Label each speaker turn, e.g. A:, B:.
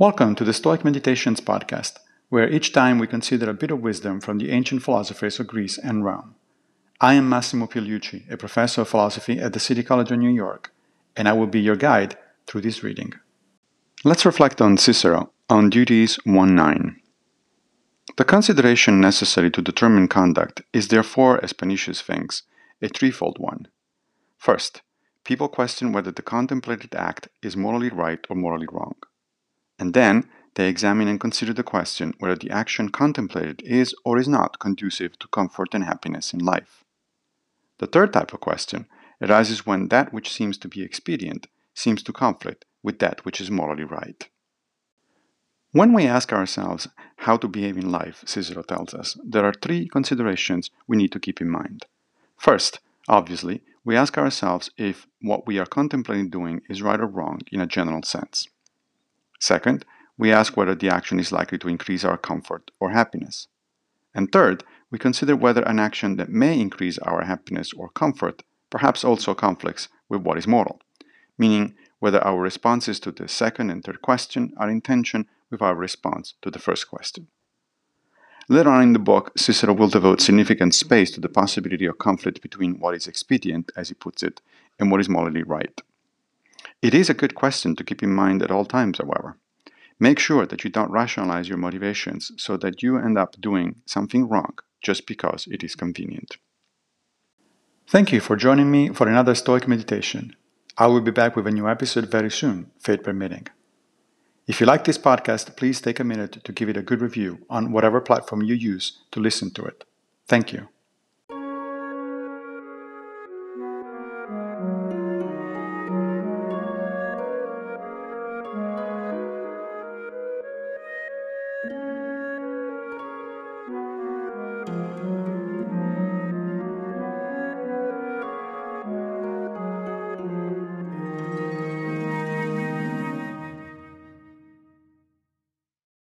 A: Welcome to the Stoic Meditations podcast, where each time we consider a bit of wisdom from the ancient philosophers of Greece and Rome. I am Massimo Pigliucci, a professor of philosophy at the City College of New York, and I will be your guide through this reading. Let's reflect on Cicero on Duties 1 9. The consideration necessary to determine conduct is therefore, as Panaetius thinks, a threefold one. First, people question whether the contemplated act is morally right or morally wrong and then they examine and consider the question whether the action contemplated is or is not conducive to comfort and happiness in life. The third type of question arises when that which seems to be expedient seems to conflict with that which is morally right. When we ask ourselves how to behave in life, Cicero tells us, there are three considerations we need to keep in mind. First, obviously, we ask ourselves if what we are contemplating doing is right or wrong in a general sense. Second, we ask whether the action is likely to increase our comfort or happiness. And third, we consider whether an action that may increase our happiness or comfort perhaps also conflicts with what is moral, meaning whether our responses to the second and third question are in tension with our response to the first question. Later on in the book, Cicero will devote significant space to the possibility of conflict between what is expedient, as he puts it, and what is morally right. It is a good question to keep in mind at all times, however. Make sure that you don't rationalize your motivations so that you end up doing something wrong just because it is convenient. Thank you for joining me for another Stoic meditation. I will be back with a new episode very soon, fate permitting. If you like this podcast, please take a minute to give it a good review on whatever platform you use to listen to it. Thank you.